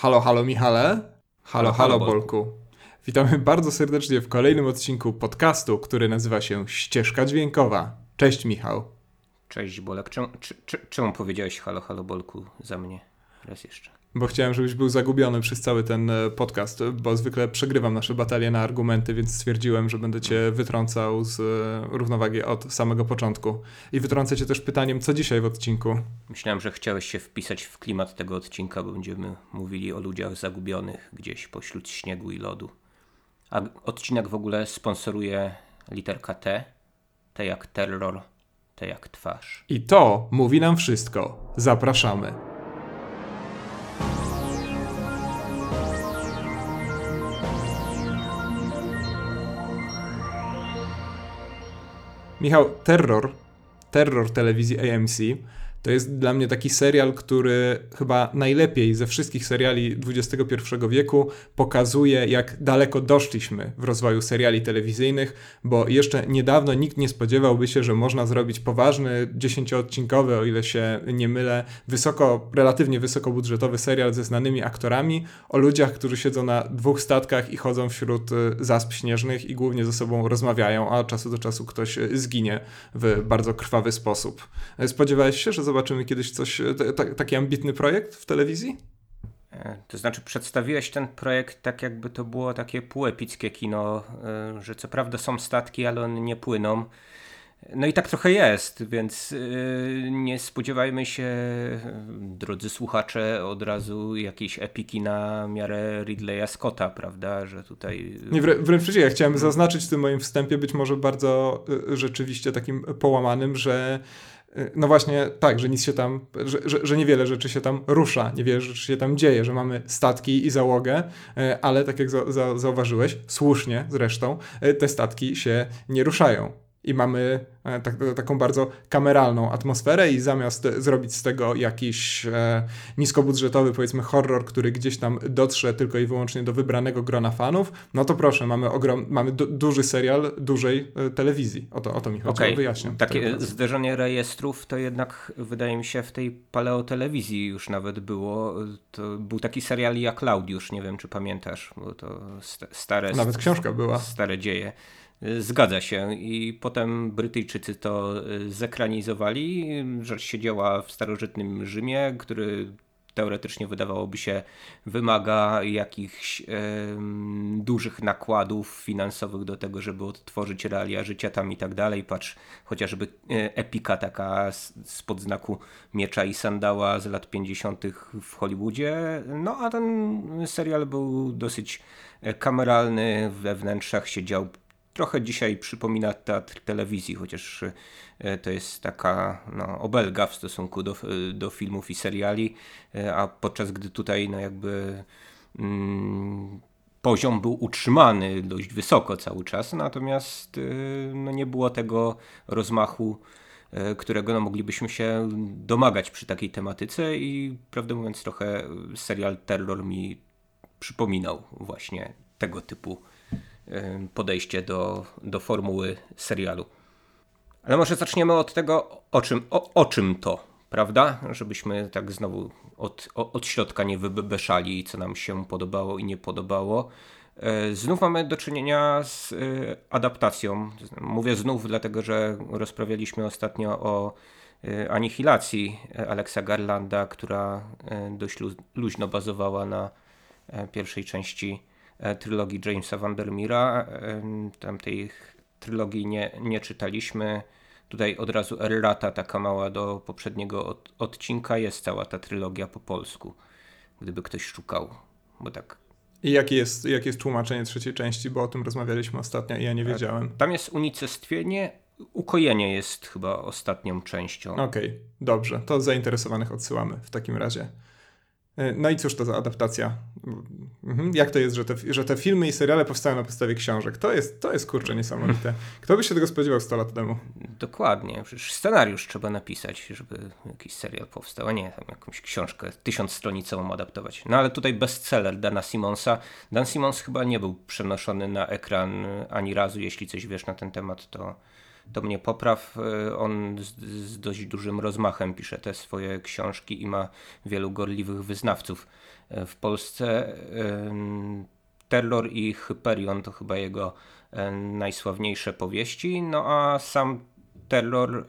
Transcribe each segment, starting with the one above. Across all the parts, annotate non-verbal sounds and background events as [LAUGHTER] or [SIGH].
Halo, halo Michale. Halo, halo, Bolku. Witamy bardzo serdecznie w kolejnym odcinku podcastu, który nazywa się Ścieżka Dźwiękowa. Cześć Michał. Cześć Bolek. Czemu, czy, czy, czemu powiedziałeś halo, halo Bolku za mnie? Raz jeszcze. Bo chciałem, żebyś był zagubiony przez cały ten e, podcast, bo zwykle przegrywam nasze batalie na argumenty, więc stwierdziłem, że będę cię wytrącał z e, równowagi od samego początku. I wytrącę cię też pytaniem, co dzisiaj w odcinku? Myślałem, że chciałeś się wpisać w klimat tego odcinka, bo będziemy mówili o ludziach zagubionych gdzieś pośród śniegu i lodu. A odcinek w ogóle sponsoruje literka T. T jak terror, T jak twarz. I to mówi nam wszystko. Zapraszamy. Michał, terror, terror telewizji AMC to jest dla mnie taki serial, który chyba najlepiej ze wszystkich seriali XXI wieku pokazuje, jak daleko doszliśmy w rozwoju seriali telewizyjnych, bo jeszcze niedawno nikt nie spodziewałby się, że można zrobić poważny, dziesięcioodcinkowy, o ile się nie mylę, wysoko, relatywnie wysokobudżetowy serial ze znanymi aktorami o ludziach, którzy siedzą na dwóch statkach i chodzą wśród y, zasp śnieżnych i głównie ze sobą rozmawiają, a od czasu do czasu ktoś y, zginie w bardzo krwawy sposób. Spodziewałeś się, że zobaczymy kiedyś coś, t- taki ambitny projekt w telewizji? E, to znaczy, przedstawiłeś ten projekt tak, jakby to było takie półepickie kino, e, że co prawda są statki, ale one nie płyną. No i tak trochę jest, więc e, nie spodziewajmy się, drodzy słuchacze, od razu jakiejś epiki na miarę Ridleya Scotta, prawda, że tutaj... Nie, wrę wręcz przeciwnie, ja chciałem zaznaczyć w tym moim wstępie, być może bardzo rzeczywiście takim połamanym, że no właśnie tak, że nic się tam, że, że, że, niewiele rzeczy się tam rusza, niewiele rzeczy się tam dzieje, że mamy statki i załogę, e, ale tak jak za, za, zauważyłeś, słusznie zresztą, e, te statki się nie ruszają i mamy e, tak, taką bardzo kameralną atmosferę i zamiast zrobić z tego jakiś e, niskobudżetowy powiedzmy horror, który gdzieś tam dotrze tylko i wyłącznie do wybranego grona fanów, no to proszę, mamy, ogrom, mamy du duży serial dużej e, telewizji. O to, o to mi chodzi, okay. wyjaśniam. Takie zderzenie rejestrów to jednak wydaje mi się w tej paleotelewizji już nawet było. To był taki serial jak Klaudiusz, nie wiem czy pamiętasz, bo to stare... Nawet książka była. Stare dzieje. Zgadza się. I potem Brytyjczycy to y, zekranizowali. Rzecz się działa w starożytnym Rzymie, który teoretycznie wydawałoby się wymaga jakichś dużych nakładów finansowych do tego, żeby odtworzyć realia życia tam i tak dalej. Patrz chociażby e, epika taka spod znaku miecza i sandała z lat 50. w Hollywoodzie. No a ten serial był dosyć e, kameralny, we wnętrzach się dział trochę dzisiaj przypomina teatr telewizji, chociaż e, to jest taka no, obelga w stosunku do, do filmów i seriali, e, a podczas gdy tutaj no jakby mm, poziom był utrzymany dość wysoko cały czas, natomiast e, no, nie było tego rozmachu, którego no, moglibyśmy się domagać przy takiej tematyce i prawdę mówiąc trochę serial Terror mi przypominał właśnie tego typu podejście do, do formuły serialu. Ale może zaczniemy od tego, o czym, o, o czym to, prawda? Żebyśmy tak znowu od, od środka nie wybeszali, co nam się podobało i nie podobało. E, znów mamy do czynienia z e, adaptacją. Mówię znów, dlatego że rozprawialiśmy ostatnio o e, anihilacji Alexa Garlanda, która dość luźno bazowała na pierwszej części trylogii Jamesa Vandermeera. E, tamtej trylogii nie, nie czytaliśmy. Tutaj od razu errata taka mała do poprzedniego od, odcinka. Jest cała ta trylogia po polsku, gdyby ktoś szukał, bo tak i jakie jest, jakie jest tłumaczenie trzeciej części, bo o tym rozmawialiśmy ostatnio i ja nie wiedziałem. Tam jest unicestwienie, ukojenie jest chyba ostatnią częścią. Okej, okay, dobrze, to zainteresowanych odsyłamy w takim razie. E, no i cóż to za adaptacja? Mhm. Jak to jest, że te, że te filmy i seriale powstają na podstawie książek? To jest, to jest kurczę niesamowite. Kto by się tego spodziewał 100 lat temu? Dokładnie. Przecież scenariusz trzeba napisać, żeby jakiś serial powstał, a nie tam jakąś książkę tysiącstronicową adaptować. No ale tutaj bestseller Dana Simonsa. Dan Simons chyba nie był przenoszony na ekran ani razu. Jeśli coś wiesz na ten temat, to to mnie popraw. E, on z, z, dość dużym rozmachem pisze te swoje książki i ma wielu gorliwych wyznawców. w Polsce. Terror i Hyperion to chyba jego najsławniejsze powieści, no a sam terror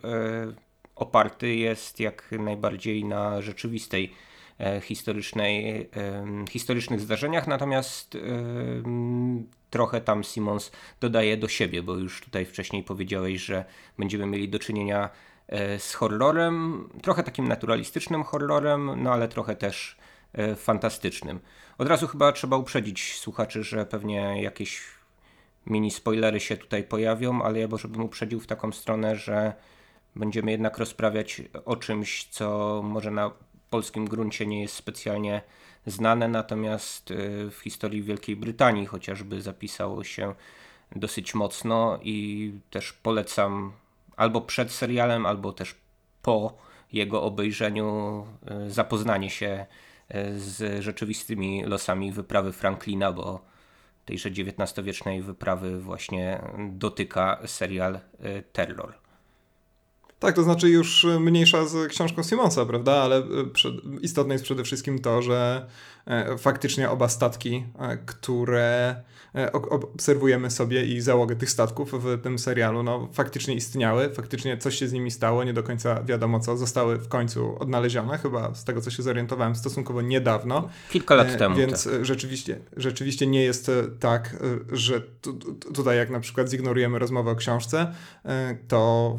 oparty jest jak najbardziej na rzeczywistej e, historycznej, historycznych zdarzeniach, natomiast trochę tam Simons dodaje do siebie, bo już tutaj wcześniej powiedziałeś, że będziemy mieli do czynienia e, z horrorem, trochę takim naturalistycznym horrorem, no ale trochę też e, fantastycznym. Od razu chyba trzeba uprzedzić słuchaczy, że pewnie jakieś mini spoilery się tutaj pojawią, ale ja może bym uprzedził w taką stronę, że będziemy jednak rozprawiać o czymś, co może na polskim gruncie nie jest specjalnie znane, natomiast y, w historii Wielkiej Brytanii chociażby zapisało się dosyć mocno i też polecam albo przed serialem, albo też po jego obejrzeniu y, zapoznanie się y, z rzeczywistymi losami wyprawy Franklina, bo tejże XIX-wiecznej wyprawy właśnie dotyka serial Terror. Tak, to znaczy już mniejsza z książką Simonsa, prawda? Ale e, istotne jest przede wszystkim to, że e, faktycznie oba statki, e, które obserwujemy sobie i załogę tych statków w tym serialu, no faktycznie istniały, faktycznie coś się z nimi stało, nie do końca wiadomo co, zostały w końcu odnalezione, chyba z tego co się zorientowałem stosunkowo niedawno. Kilka lat temu. Więc tak. rzeczywiście, rzeczywiście nie jest tak, że tutaj jak na przykład zignorujemy rozmowę o książce, to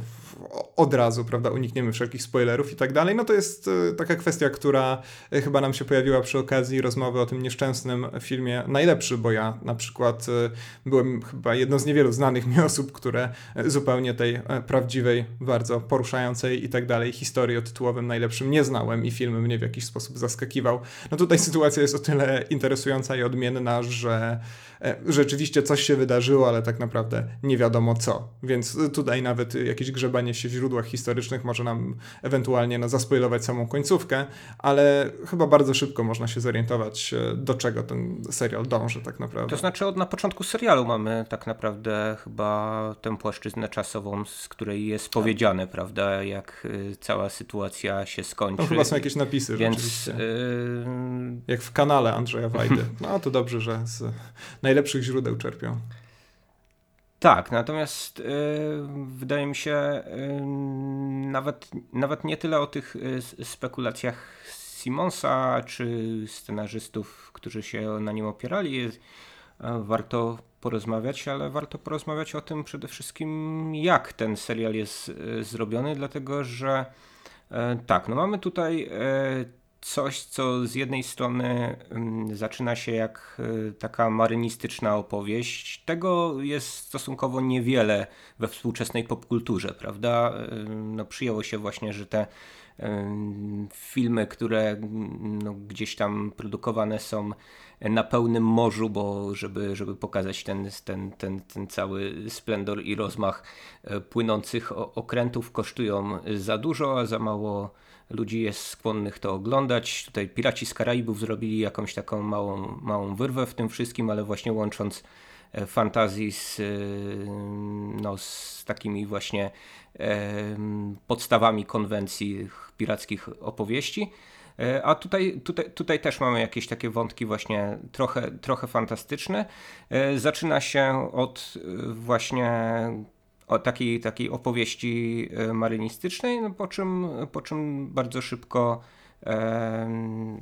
od razu, prawda, unikniemy wszelkich spoilerów i tak dalej, no to jest e, taka kwestia, która e, chyba nam się pojawiła przy okazji rozmowy o tym nieszczęsnym filmie Najlepszy, bo ja na przykład e, byłem chyba jedną z niewielu znanych mi osób, które zupełnie tej prawdziwej, bardzo poruszającej i tak dalej historii o tytułowym Najlepszym nie znałem i film mnie w jakiś sposób zaskakiwał. No tutaj sytuacja jest o tyle interesująca i odmienna, że rzeczywiście coś się wydarzyło, ale tak naprawdę nie wiadomo co. Więc tutaj nawet jakieś grzebanie się w źródłach historycznych może nam ewentualnie no, zaspoilować samą końcówkę, ale chyba bardzo szybko można się zorientować, e, do czego ten serial dąży tak naprawdę. To znaczy od na początku serialu mamy tak naprawdę chyba tę płaszczyznę czasową, z której jest tak. powiedziane, prawda, jak e, cała sytuacja się skończy. No chyba są jakieś napisy Więc, rzeczywiście. Yy... Jak w kanale Andrzeja Wajdy. No to dobrze, że z najlepszych źródeł czerpią. Tak, natomiast yy, wydaje mi się yy, nawet, nawet nie tyle o tych yy, spekulacjach Simonsa czy scenarzystów, którzy się na nim opierali, warto porozmawiać, ale warto porozmawiać o tym przede wszystkim, jak ten serial jest zrobiony, dlatego że tak, no mamy tutaj coś, co z jednej strony mm, zaczyna się jak y, taka marynistyczna opowieść. Tego jest stosunkowo niewiele we współczesnej popkulturze, prawda? Y, no, przyjęło się właśnie, że te y, filmy, które mm, no, gdzieś tam produkowane są na pełnym morzu, bo żeby, żeby pokazać ten, ten, ten, ten cały splendor i rozmach płynących okrętów kosztują za dużo, a za mało ludzi jest skłonnych to oglądać. Tutaj Piraci z Karaibów zrobili jakąś taką małą, małą wyrwę w tym wszystkim, ale właśnie łącząc e, fantazji z, e, no, z takimi właśnie e, podstawami konwencji pirackich opowieści. A tutaj, tutaj, tutaj też mamy jakieś takie wątki właśnie trochę, trochę fantastyczne. Zaczyna się od właśnie o takiej, takiej opowieści e, marynistycznej, no po, czym, po czym bardzo szybko e,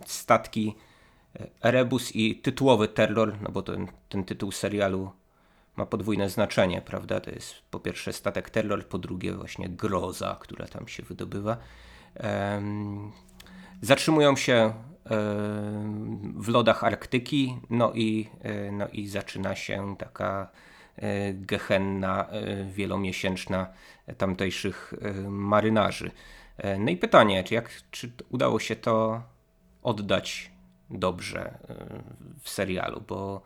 statki Erebus i tytułowy terror, no bo ten, ten tytuł serialu ma podwójne znaczenie, prawda? To jest po pierwsze statek terror, po drugie właśnie groza, która tam się wydobywa. Zatrzymują się e, w lodach Arktyki, no i, no i zaczyna się taka gehenna e, wielomiesięczna tamtejszych e, marynarzy. No i pytanie, czy, jak, czy udało się to oddać dobrze w serialu, bo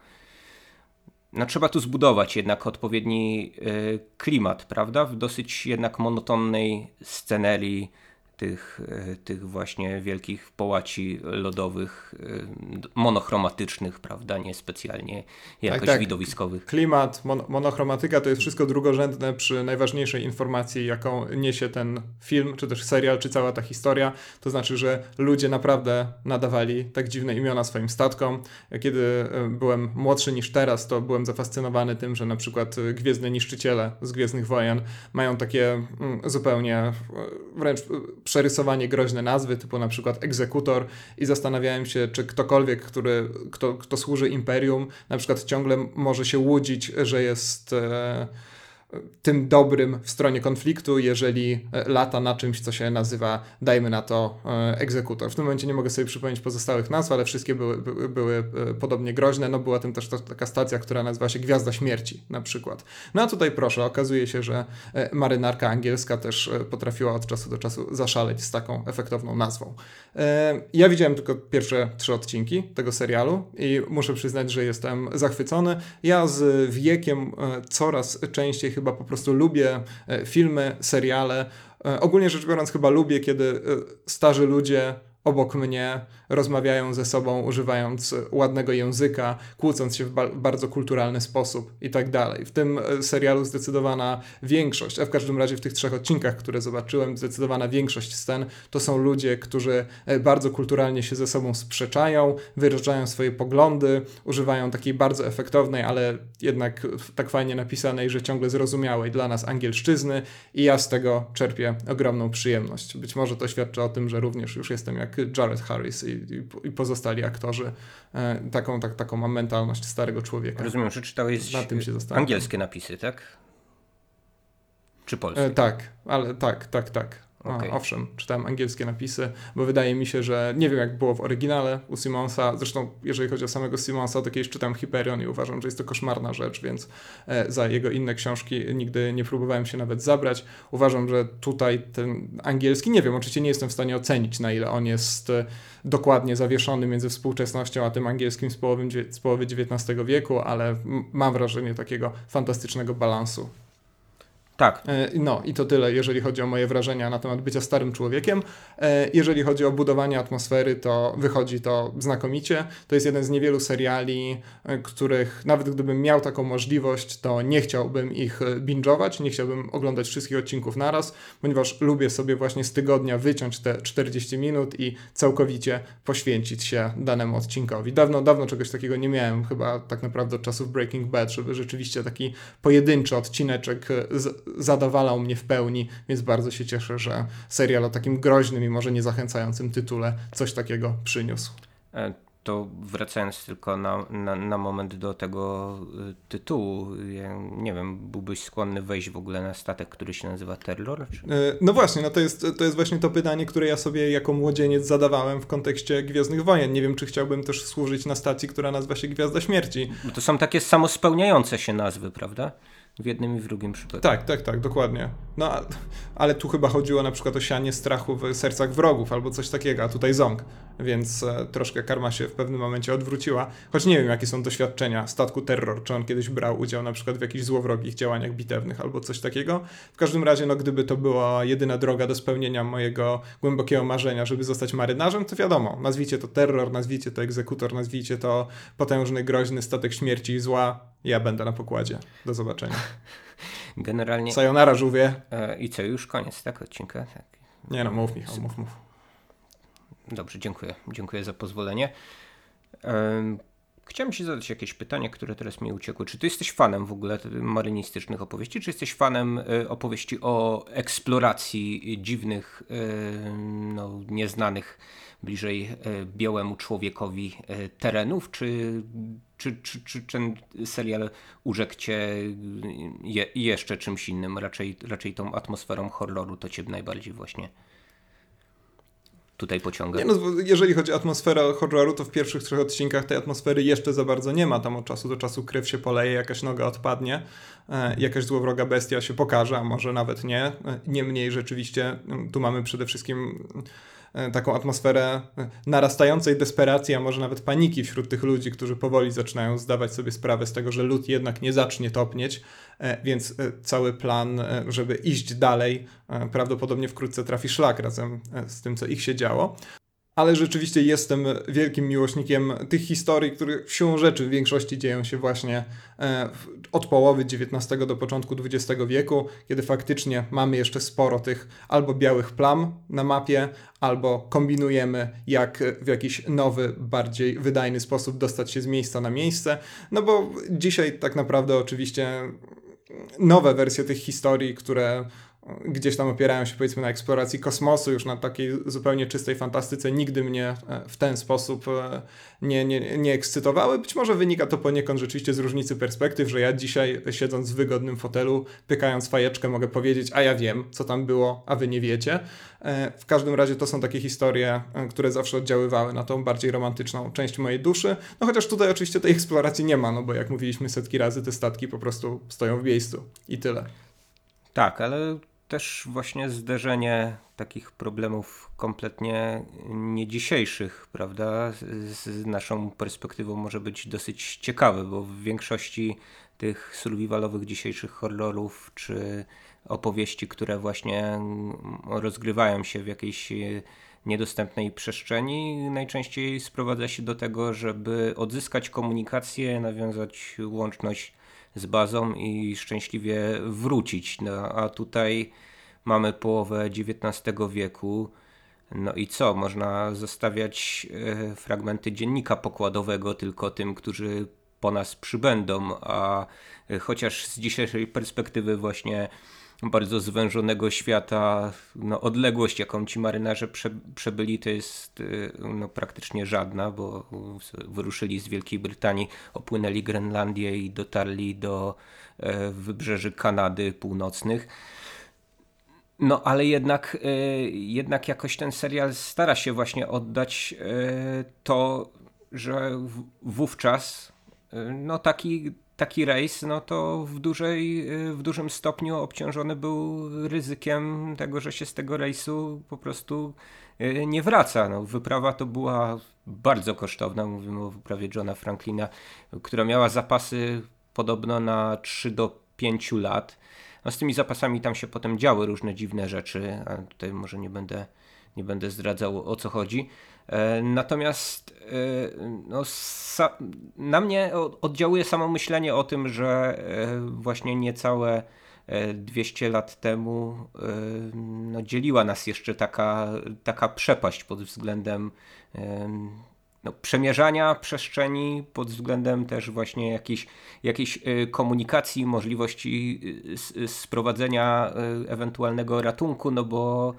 no, trzeba tu zbudować jednak odpowiedni klimat, prawda? W dosyć jednak monotonnej scenerii tych, tych właśnie wielkich połaci lodowych, monochromatycznych, prawda, nie specjalnie jakoś tak, tak. widowiskowych. Klimat, mon monochromatyka to jest wszystko drugorzędne przy najważniejszej informacji, jaką niesie ten film, czy też serial, czy cała ta historia. To znaczy, że ludzie naprawdę nadawali tak dziwne imiona swoim statkom. Kiedy e, byłem młodszy niż teraz, to byłem zafascynowany tym, że na przykład e, Gwiezdne Niszczyciele z Gwiezdnych Wojen mają takie mm, zupełnie e, wręcz przerysowanie groźne nazwy, typu na przykład Egzekutor i zastanawiałem się, czy ktokolwiek, który, kto, kto służy Imperium, na przykład ciągle może się łudzić, że jest tym dobrym w stronie konfliktu, jeżeli e, lata na czymś, co się nazywa, dajmy na to, e, egzekutor. W tym momencie nie mogę sobie przypomnieć pozostałych nazw, ale wszystkie były, były, były e, podobnie groźne. No była tym też taka stacja, która nazywa się Gwiazda Śmierci na przykład. No a tutaj proszę, okazuje się, że marynarka angielska też potrafiła od czasu do czasu zaszaleć z taką efektowną nazwą. Ja widziałem tylko pierwsze trzy odcinki tego serialu i muszę przyznać, że jestem zachwycony. Ja z wiekiem coraz częściej chyba chyba po prostu lubię e, filmy, seriale. E, ogólnie rzecz biorąc, chyba lubię, kiedy e, starzy ludzie obok mnie rozmawiają ze sobą, używając ładnego języka, kłócąc się w ba bardzo kulturalny sposób i tak dalej. W tym e, serialu zdecydowana większość, a w każdym razie w tych trzech odcinkach, które zobaczyłem, zdecydowana większość scen to są ludzie, którzy e, bardzo kulturalnie się ze sobą sprzeczają, wyrażają swoje poglądy, używają takiej bardzo efektownej, ale jednak tak fajnie napisanej, że ciągle zrozumiałej dla nas angielszczyzny i ja z tego czerpię ogromną przyjemność. Być może to świadczy o tym, że również już jestem jak Jared Harris i i, pozostali aktorzy. E, taką, tak, taką mam mentalność starego człowieka. Rozumiem, że czytałeś Na tym się angielskie napisy, tak? Czy polskie? E, tak, ale tak, tak, tak. Okay. owszem, czytałem angielskie napisy, bo wydaje mi się, że nie wiem jak było w oryginale u Simonsa, zresztą jeżeli chodzi o samego Simonsa, to kiedyś czytam Hyperion i uważam, że jest to koszmarna rzecz, więc e, za jego inne książki nigdy nie próbowałem się nawet zabrać. Uważam, że tutaj ten angielski, nie wiem, oczywiście nie jestem w stanie ocenić na ile on jest e, dokładnie zawieszony między współczesnością a tym angielskim z połowy, z połowy XIX wieku, ale mam wrażenie takiego fantastycznego balansu. Tak. E, no i to tyle, jeżeli chodzi o moje wrażenia na temat bycia starym człowiekiem. E, jeżeli chodzi o budowanie atmosfery, to wychodzi to znakomicie. To jest jeden z niewielu seriali, e, których nawet gdybym miał taką możliwość, to nie chciałbym ich binge'ować, nie chciałbym oglądać wszystkich odcinków naraz, ponieważ lubię sobie właśnie z tygodnia wyciąć te 40 minut i całkowicie poświęcić się danemu odcinkowi. Dawno, dawno czegoś takiego nie miałem, chyba tak naprawdę od czasów Breaking Bad, żeby rzeczywiście taki pojedynczy odcineczek z zadowalał mnie w pełni, więc bardzo się cieszę, że serial o takim groźnym i może nie zachęcającym tytule coś takiego przyniósł. E, to wracając tylko na, na, na, moment do tego y, tytułu, ja nie wiem, byłbyś skłonny wejść w ogóle na statek, który się nazywa Terror? Czy? E, no właśnie, no to jest, to jest właśnie to pytanie, które ja sobie jako młodzieniec zadawałem w kontekście Gwiezdnych Wojen. Nie wiem, czy chciałbym też służyć na stacji, która nazywa się Gwiazda Śmierci. Bo to są takie samospełniające się nazwy, prawda? W jednym i w drugim przypadku. Tak, tak, tak, dokładnie. No, ale tu chyba chodziło na przykład o sianie strachu w sercach wrogów albo coś takiego, a tutaj ząg, więc e, troszkę karma się w pewnym momencie odwróciła. Choć nie wiem, jakie są doświadczenia statku Terror, czy on kiedyś brał udział na przykład w jakichś złowrogich działaniach bitewnych albo coś takiego. W każdym razie, no gdyby to była jedyna droga do spełnienia mojego głębokiego marzenia, żeby zostać marynarzem, to wiadomo, nazwijcie to Terror, nazwijcie to Egzekutor, nazwijcie to potężny, groźny statek śmierci i zła, ja będę na pokładzie. Do zobaczenia. Generalnie. Sayonara, żółwie. E, I co, już koniec, tak, odcinka? Tak. Nie no, mów Michał, mów, mów. Dobrze, dziękuję. Dziękuję za pozwolenie. E, chciałem Ci zadać jakieś pytanie, które teraz mi uciekło. Czy Ty jesteś fanem w ogóle marynistycznych opowieści, czy jesteś fanem e, opowieści o eksploracji dziwnych, no, nieznanych bliżej białemu człowiekowi terenów, czy czy, czy, czy ten serial urzekł cię je, jeszcze czymś innym? Raczej, raczej tą atmosferą horroru to cię najbardziej właśnie tutaj pociąga. Nie, no, jeżeli chodzi o atmosferę horroru, to w pierwszych trzech odcinkach tej atmosfery jeszcze za bardzo nie ma. Tam od czasu do czasu krew się poleje, jakaś noga odpadnie, e, jakaś złowroga bestia się pokaże, a może nawet nie. E, niemniej rzeczywiście tu mamy przede wszystkim taką atmosferę narastającej desperacji, a może nawet paniki wśród tych ludzi, którzy powoli zaczynają zdawać sobie sprawę z tego, że lud jednak nie zacznie topnieć, więc cały plan, żeby iść dalej, prawdopodobnie wkrótce trafi szlak razem z tym, co ich się działo ale rzeczywiście jestem wielkim miłośnikiem tych historii, które siłą rzeczy w większości dzieją się właśnie e, od połowy XIX do początku XX wieku, kiedy faktycznie mamy jeszcze sporo tych albo białych plam na mapie, albo kombinujemy, jak w jakiś nowy, bardziej wydajny sposób dostać się z miejsca na miejsce. No bo dzisiaj tak naprawdę oczywiście nowe wersje tych historii, które gdzieś tam opierają się powiedzmy na eksploracji kosmosu, już na takiej zupełnie czystej fantastyce, nigdy mnie e, w ten sposób e, nie, nie, nie ekscytowały. Być może wynika to poniekąd rzeczywiście z różnicy perspektyw, że ja dzisiaj siedząc w wygodnym fotelu, pykając fajeczkę mogę powiedzieć, a ja wiem, co tam było, a wy nie wiecie. E, w każdym razie to są takie historie, które zawsze oddziaływały na tą bardziej romantyczną część mojej duszy. No chociaż tutaj oczywiście tej eksploracji nie ma, no bo jak mówiliśmy setki razy, te statki po prostu stoją w miejscu i tyle. Tak, ale też właśnie zderzenie takich problemów kompletnie nie dzisiejszych, prawda, z naszą perspektywą może być dosyć ciekawe, bo w większości tych survivalowych dzisiejszych horrorów czy opowieści, które właśnie rozgrywają się w jakiejś niedostępnej przestrzeni, najczęściej sprowadza się do tego, żeby odzyskać komunikację, nawiązać łączność z bazą i szczęśliwie wrócić. No, a tutaj mamy połowę XIX wieku. No i co? Można zostawiać e, fragmenty dziennika pokładowego tylko tym, którzy po nas przybędą, a e, chociaż z dzisiejszej perspektywy właśnie bardzo zwężonego świata, no odległość jaką ci marynarze prze, przebyli to jest e, no, praktycznie żadna, bo wyruszyli z Wielkiej Brytanii, opłynęli Grenlandię i dotarli do wybrzeży Kanady północnych. No, ale jednak, e, jednak jakoś ten serial stara się właśnie oddać e, to, że wówczas e, no taki, taki rejs, no to w, dużej, w dużym stopniu obciążony był ryzykiem tego, że się z tego rejsu po prostu nie wraca. No, wyprawa to była bardzo kosztowna, mówimy o wyprawie Johna Franklina, która miała zapasy podobno na 3 do 5 lat. No z tymi zapasami tam się potem działy różne dziwne rzeczy, a tutaj może nie będę, nie będę zdradzał o co chodzi. E, natomiast e, no, na mnie oddziałuje samo myślenie o tym, że e, właśnie niecałe 200 lat temu no, dzieliła nas jeszcze taka, taka przepaść pod względem no, przemierzania przestrzeni pod względem też właśnie jakiejś, jakiejś y, komunikacji, możliwości y, sprowadzenia y, ewentualnego ratunku, no bo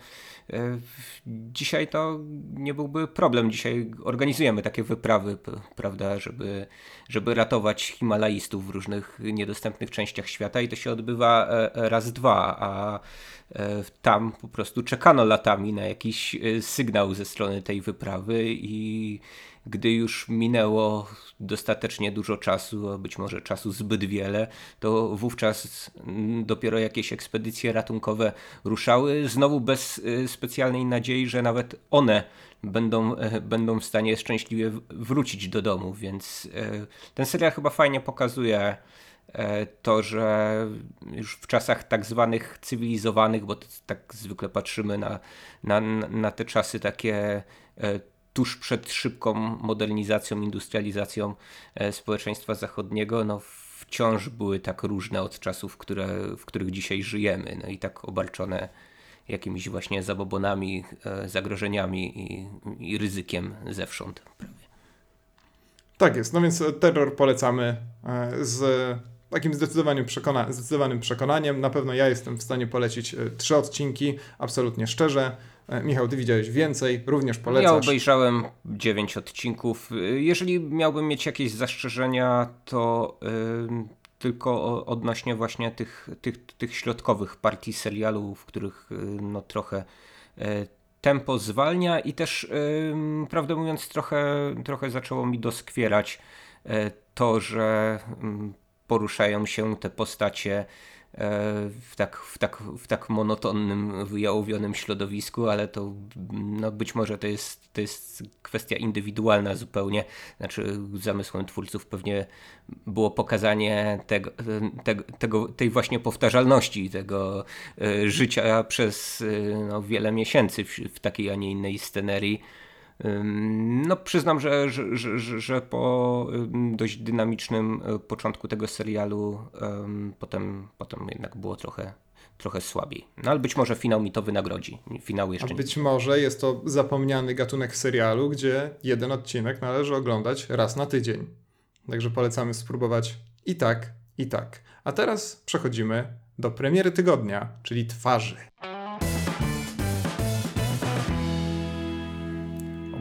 dzisiaj to nie byłby problem. Dzisiaj organizujemy takie wyprawy, prawda, żeby, żeby ratować Himalajstów w różnych niedostępnych częściach świata i to się odbywa e, raz, dwa, a e, tam po prostu czekano latami na jakiś sygnał ze strony tej wyprawy i gdy już minęło dostatecznie dużo czasu, a być może czasu zbyt wiele, to wówczas dopiero jakieś ekspedycje ratunkowe ruszały, znowu bez y, specjalnej nadziei, że nawet one będą, e, będą w stanie szczęśliwie wrócić do domu, więc e, ten serial chyba fajnie pokazuje e, to, że już w czasach tak zwanych cywilizowanych, bo tak zwykle patrzymy na, na, na te czasy takie tuż przed szybką modernizacją, industrializacją e, społeczeństwa zachodniego, no wciąż były tak różne od czasów, które, w których dzisiaj żyjemy, no i tak obarczone jakimiś właśnie zabobonami, e, zagrożeniami i, i ryzykiem zewsząd. Tak jest, no więc terror polecamy e, z takim zdecydowanym, przekona zdecydowanym przekonaniem. Na pewno ja jestem w stanie polecić trzy odcinki, absolutnie szczerze. E, Michał, ty widziałeś więcej, również polecasz. Ja obejrzałem 9 odcinków. Jeżeli miałbym mieć jakieś zastrzeżenia, to yy, tylko odnośnie właśnie tych, tych, tych środkowych partii serialu, w których yy, no trochę yy, tempo zwalnia i też prawdę mówiąc trochę, trochę zaczęło mi doskwierać to, że poruszają się te postacie w tak, w, tak, w tak monotonnym, wyjałowionym środowisku, ale to no być może to jest, to jest kwestia indywidualna zupełnie. Znaczy zamysłem twórców pewnie było pokazanie tego, tego, tej właśnie powtarzalności tego życia przez no, wiele miesięcy w, w takiej, a nie innej scenerii. No, przyznam, że, że, że, że, po dość dynamicznym e, początku tego serialu potem, potem jednak było trochę, trochę słabiej. No ale być może finał mi to wynagrodzi. Finał jeszcze A być może jest to zapomniany gatunek serialu, gdzie jeden odcinek należy oglądać raz na tydzień. Także polecamy spróbować i tak, i tak. A teraz przechodzimy do premiery tygodnia, czyli twarzy.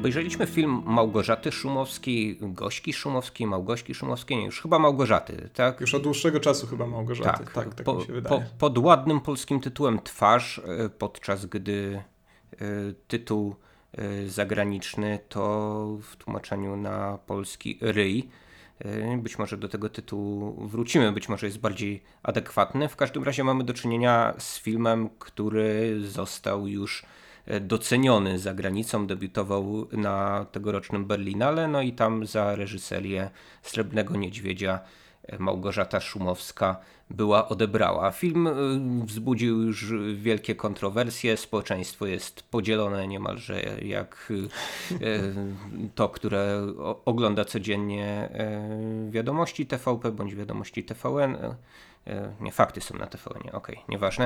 Obejrzeliśmy film Małgorzaty Szumowskiej, Gośki Szumowskiej, Małgośki Szumowskiej, nie, już chyba Małgorzaty, tak? Już od dłuższego czasu chyba Małgorzaty, tak, tak, tak po, mi się wydaje. Po, pod ładnym polskim tytułem Twarz, e, podczas gdy e, tytuł e, zagraniczny to w tłumaczeniu na polski ryj. Być może do tego tytułu wrócimy, być może jest bardziej adekwatny. W każdym razie mamy do czynienia z filmem, który został już doceniony za granicą, debiutował na tegorocznym Berlinale, no i tam za reżyserię Srebrnego Niedźwiedzia e, Małgorzata Szumowska była odebrała. Film e, wzbudził już wielkie kontrowersje, społeczeństwo jest podzielone niemalże jak to, które ogląda codziennie wiadomości TVP bądź wiadomości TVN. E, nie, fakty są na TVN, okej, okay, nieważne.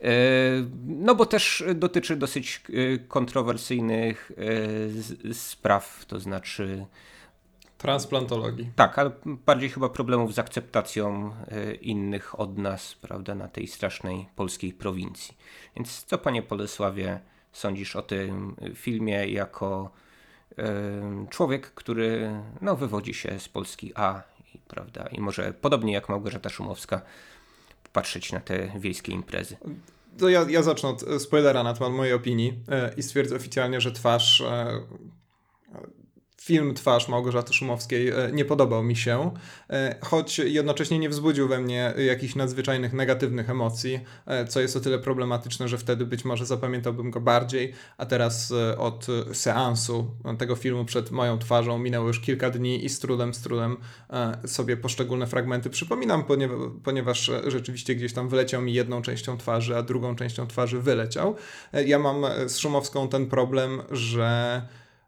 E, no bo też dotyczy dosyć e, kontrowersyjnych spraw, to znaczy Transplantologii. Tak, ale bardziej chyba problemów z akceptacją innych od nas, prawda, na tej strasznej polskiej prowincji. Więc co, panie Polesławie, sądzisz o tym filmie jako człowiek, który no, wywodzi się z Polski A prawda? I może podobnie jak Małgorzata Szumowska patrzeć na te wiejskie imprezy. To ja, ja zacznę od spoilera na temat mojej opinii e, i stwierdzę oficjalnie, że twarz e, film Twarz Małgorzaty Szumowskiej e, nie podobał mi się, e, choć jednocześnie nie wzbudził we mnie jakichś nadzwyczajnych negatywnych emocji, e, co jest o tyle problematyczne, że wtedy być może zapamiętałbym go bardziej, a teraz od seansu tego filmu przed moją twarzą minęło już kilka dni i z trudem, z trudem sobie poszczególne fragmenty przypominam, ponieważ rzeczywiście gdzieś tam wyleciał mi jedną częścią twarzy, a drugą częścią twarzy wyleciał. Ja mam z Szumowską ten problem, że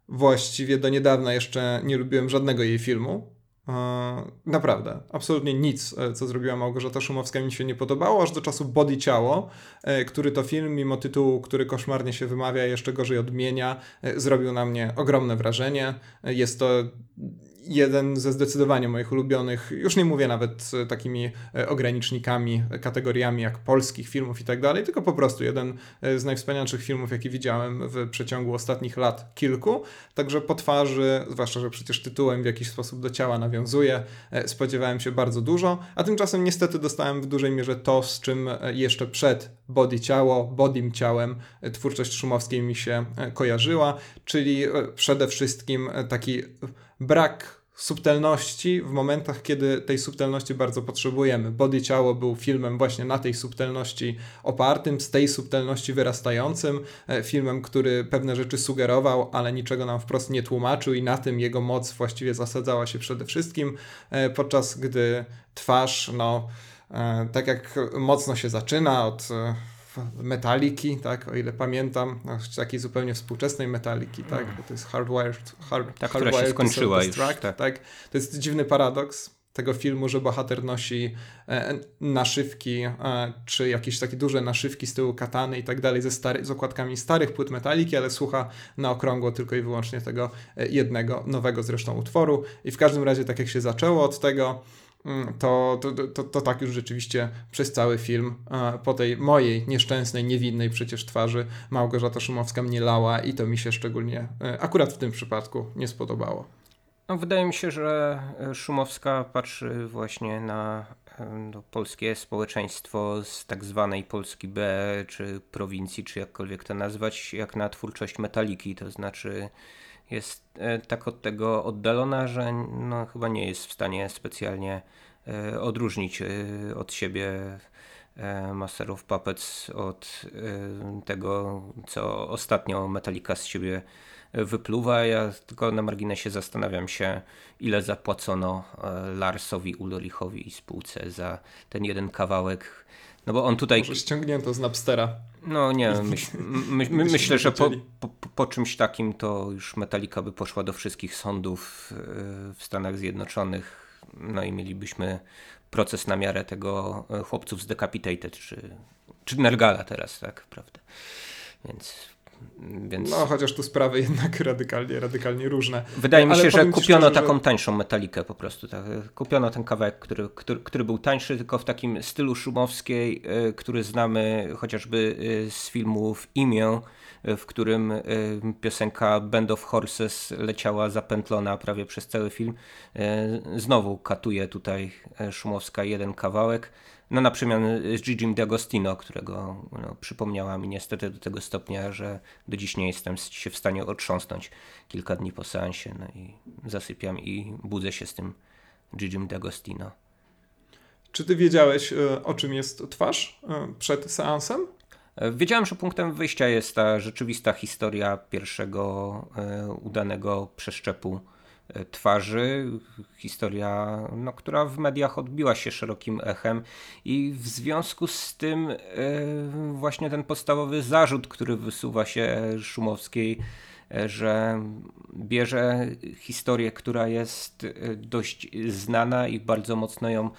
właściwie do niedawna jeszcze nie lubiłem żadnego jej filmu. E, naprawdę, absolutnie nic, e, co zrobiła Małgorzata Szumowska mi się nie podobało, aż do czasu Body Ciało, e, który to film, mimo tytułu, który koszmarnie się wymawia, jeszcze gorzej odmienia, zrobił na mnie ogromne wrażenie. Jest to jeden ze zdecydowanie moich ulubionych, już nie mówię nawet takimi e, ogranicznikami, kategoriami jak polskich filmów i tak dalej, tylko po prostu jeden e, z najwspanialszych filmów, jaki widziałem w przeciągu ostatnich lat kilku. Także po twarzy, zwłaszcza, że przecież tytułem w jakiś sposób do ciała nawiązuje, e, spodziewałem się bardzo dużo, a tymczasem niestety dostałem w dużej mierze to, z czym jeszcze przed Body Ciało, Bodym Ciałem twórczość Szumowskiej mi się kojarzyła, czyli przede wszystkim taki brak subtelności w momentach, kiedy tej subtelności bardzo potrzebujemy. Body Ciało był filmem właśnie na tej subtelności opartym, z tej subtelności wyrastającym, e, filmem, który pewne rzeczy sugerował, ale niczego nam wprost nie tłumaczył i na tym jego moc właściwie zasadzała się przede wszystkim, e, podczas gdy twarz, no, e, tak jak mocno się zaczyna od metaliki, tak, o ile pamiętam, takiej zupełnie współczesnej metaliki, tak, bo to jest hardwired, hard, Ta, hardwired się skończyła już, tak. tak. To jest dziwny paradoks tego filmu, że bohater nosi e, naszywki, e, czy jakieś takie duże naszywki z tyłu katany i tak dalej, ze stary, z okładkami starych płyt metaliki, ale słucha na okrągło tylko i wyłącznie tego e, jednego, nowego zresztą utworu. I w każdym razie, tak jak się zaczęło od tego, Mm, to, to, to, to, tak już rzeczywiście przez cały film po tej mojej nieszczęsnej, niewinnej przecież twarzy Małgorzata Szumowska mnie lała i to mi się szczególnie e, akurat w tym przypadku nie spodobało. No, wydaje mi się, że e, Szumowska patrzy właśnie na no, polskie społeczeństwo z tak zwanej Polski B, czy prowincji, czy jakkolwiek to nazwać, jak na twórczość metaliki, to znaczy jest e, tak od tego oddalona, że no, chyba nie jest w stanie specjalnie e, odróżnić e, od siebie Master of Puppets od tego, co ostatnio Metallica z siebie wypluwa. Ja tylko na marginesie zastanawiam się, ile zapłacono Larsowi Ulrichowi i spółce za ten jeden kawałek. No bo on tutaj. Może ściągnięto z Napstera. No nie, [LAUGHS] myśl, my, my, myślę, że po, po, po, czymś takim to już Metallica by poszła do wszystkich sądów w Stanach Zjednoczonych. No i mielibyśmy proces na miarę tego e, chłopców z Decapitated, czy, czy Nergala teraz, tak, prawda? Więc więc... No, chociaż tu sprawy [LAUGHS] jednak radykalnie, radykalnie różne. Wydaje mi się, Ale że kupiono szczerze, taką że... tańszą metalikę po prostu. Tak. Kupiono ten kawałek, który, który, który był tańszy, tylko w takim stylu szumowskiej, e, który znamy chociażby e, z filmów Imię, w którym piosenka Band of Horses leciała zapętlona prawie przez cały film. Znowu katuje tutaj Szumowska jeden kawałek. No na przykład z Gigi D'Agostino, którego no, przypomniała mi niestety do tego stopnia, że do dziś nie jestem się w stanie otrząsnąć kilka dni po seansie. No i zasypiam i budzę się z tym Gigi D'Agostino. Czy ty wiedziałeś, o czym jest twarz przed seansem? E, wiedziałem, że punktem wyjścia jest ta rzeczywista historia pierwszego udanego przeszczepu E, twarzy. Historia, no, która w mediach odbiła się szerokim echem i w związku z tym e, właśnie ten podstawowy zarzut, który wysuwa się Szumowskiej, e, że bierze historię, która jest dość znana i bardzo mocno ją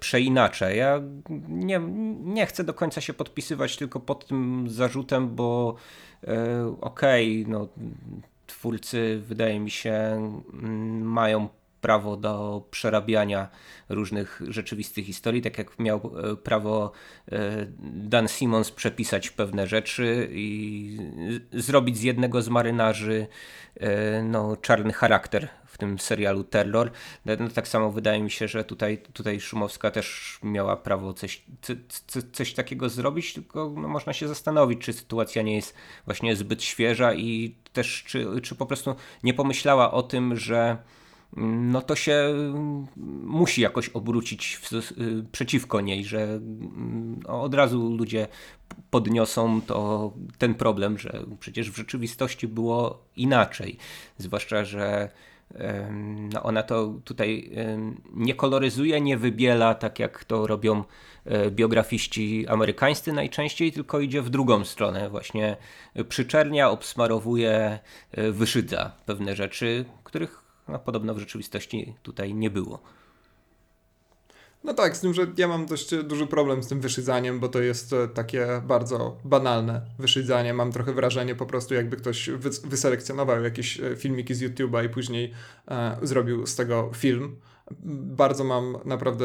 przeinacza. Ja nie, nie chcę do końca się podpisywać tylko pod tym zarzutem, bo okej, okay, no twórcy, wydaje mi się, mają prawo do przerabiania różnych rzeczywistych historii, tak jak miał e, prawo e, Dan Simmons przepisać pewne rzeczy i zrobić z jednego z marynarzy e, no, czarny charakter w tym serialu Terror. No, no, tak samo wydaje mi się, że tutaj, tutaj Szumowska też miała prawo coś, coś, takiego zrobić, tylko no, można się zastanowić, czy sytuacja nie jest właśnie zbyt świeża i też czy, czy po prostu nie pomyślała o tym, że no to się mm, musi jakoś obrócić w, y, przeciwko niej, że mm, od razu ludzie podniosą to ten problem, że przecież w rzeczywistości było inaczej. Zwłaszcza, że no ona to tutaj nie koloryzuje, nie wybiela, tak jak to robią e, biografiści amerykańscy najczęściej, tylko idzie w drugą stronę. Właśnie przyczernia, obsmarowuje, e, wyszydza pewne rzeczy, których no, podobno w rzeczywistości tutaj nie było. No tak, z tym, że ja mam dość duży problem z tym wyszydzaniem, bo to jest e, takie bardzo banalne wyszydzanie. Mam trochę wrażenie po prostu, jakby ktoś wyselekcjonował jakieś e, filmiki z YouTube'a i później e, zrobił z tego film bardzo mam naprawdę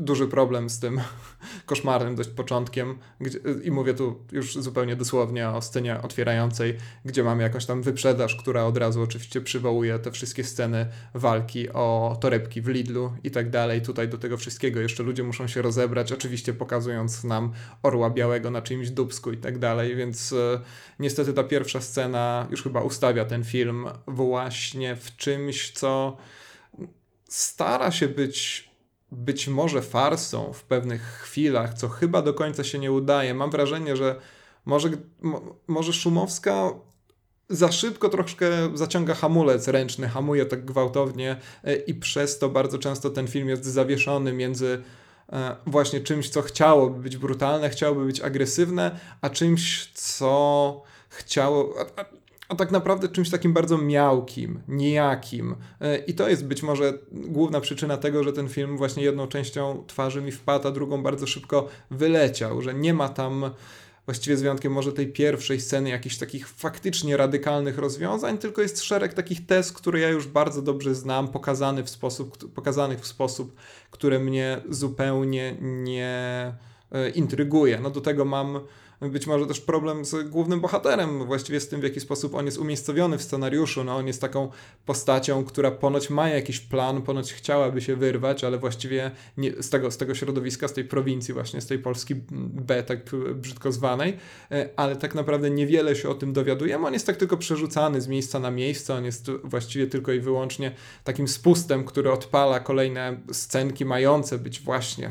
duży problem z tym [LAUGHS] koszmarnym dość początkiem gdzie, i mówię tu już zupełnie dosłownie o scenie otwierającej, gdzie mamy jakąś tam wyprzedaż, która od razu oczywiście przywołuje te wszystkie sceny walki o torebki w Lidlu i tak dalej. Tutaj do tego wszystkiego jeszcze ludzie muszą się rozebrać, oczywiście pokazując nam orła białego na czyimś dubsku i tak dalej, więc e, niestety ta pierwsza scena już chyba ustawia ten film właśnie w czymś, co stara się być być może farsą w pewnych chwilach, co chyba do końca się nie udaje. Mam wrażenie, że może, może Szumowska za szybko troszkę zaciąga hamulec ręczny, hamuje tak gwałtownie e, i przez to bardzo często ten film jest zawieszony między e, właśnie czymś, co chciałoby być brutalne, chciałoby być agresywne, a czymś, co chciało tak naprawdę czymś takim bardzo miałkim, nijakim. E, I to jest być może główna przyczyna tego, że ten film właśnie jedną częścią twarzy mi wpadł, a drugą bardzo szybko wyleciał, że nie ma tam właściwie z wyjątkiem może tej pierwszej sceny jakichś takich faktycznie radykalnych rozwiązań, tylko jest szereg takich tez, które ja już bardzo dobrze znam, pokazany w sposób, pokazanych w sposób, który mnie zupełnie nie e, intryguje. No do tego mam być może też problem z głównym bohaterem, właściwie z tym, w jaki sposób on jest umiejscowiony w scenariuszu. No, on jest taką postacią, która ponoć ma jakiś plan, ponoć chciałaby się wyrwać, ale właściwie nie, z, tego, z tego środowiska, z tej prowincji, właśnie z tej Polski B, tak brzydko zwanej, e, ale tak naprawdę niewiele się o tym dowiadujemy. On jest tak tylko przerzucany z miejsca na miejsce, on jest właściwie tylko i wyłącznie takim spustem, który odpala kolejne scenki mające być właśnie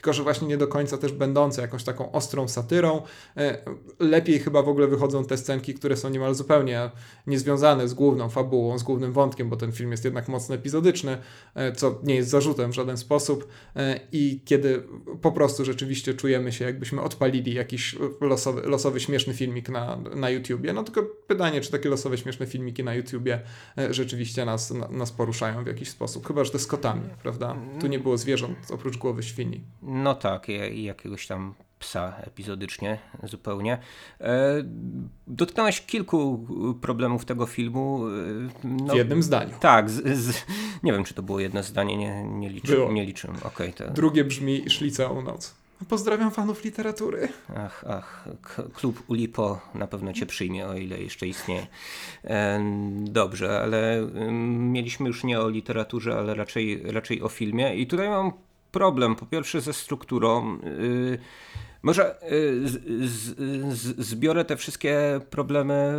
tylko że właśnie nie do końca też będące jakąś taką ostrą satyrą. E, lepiej chyba w ogóle wychodzą te scenki, które są niemal zupełnie niezwiązane z główną fabułą, z głównym wątkiem, bo ten film jest jednak mocno epizodyczny, e, co nie jest zarzutem w żaden sposób e, i kiedy po prostu rzeczywiście czujemy się, jakbyśmy odpalili jakiś losowy, losowy śmieszny filmik na, na YouTubie. No tylko pytanie, czy takie losowe śmieszne filmiki na YouTubie rzeczywiście nas, nas poruszają w jakiś sposób. Chyba, że to z kotami, prawda? Tu nie było zwierząt oprócz głowy świni. No tak, i jakiegoś tam psa epizodycznie zupełnie. E, dotknąłeś kilku problemów tego filmu. E, no, w jednym zdaniu. Tak, z, z, nie wiem czy to było jedno zdanie, nie, nie, liczy, było. nie liczyłem. Okay, to... Drugie brzmi Szli całą noc. Pozdrawiam fanów literatury. Ach, ach, klub Ulipo na pewno cię przyjmie, o ile jeszcze istnieje. E, dobrze, ale mieliśmy już nie o literaturze, ale raczej, raczej o filmie. I tutaj mam problem, po pierwsze ze strukturą. Y, może y, z, z, zbiorę te wszystkie problemy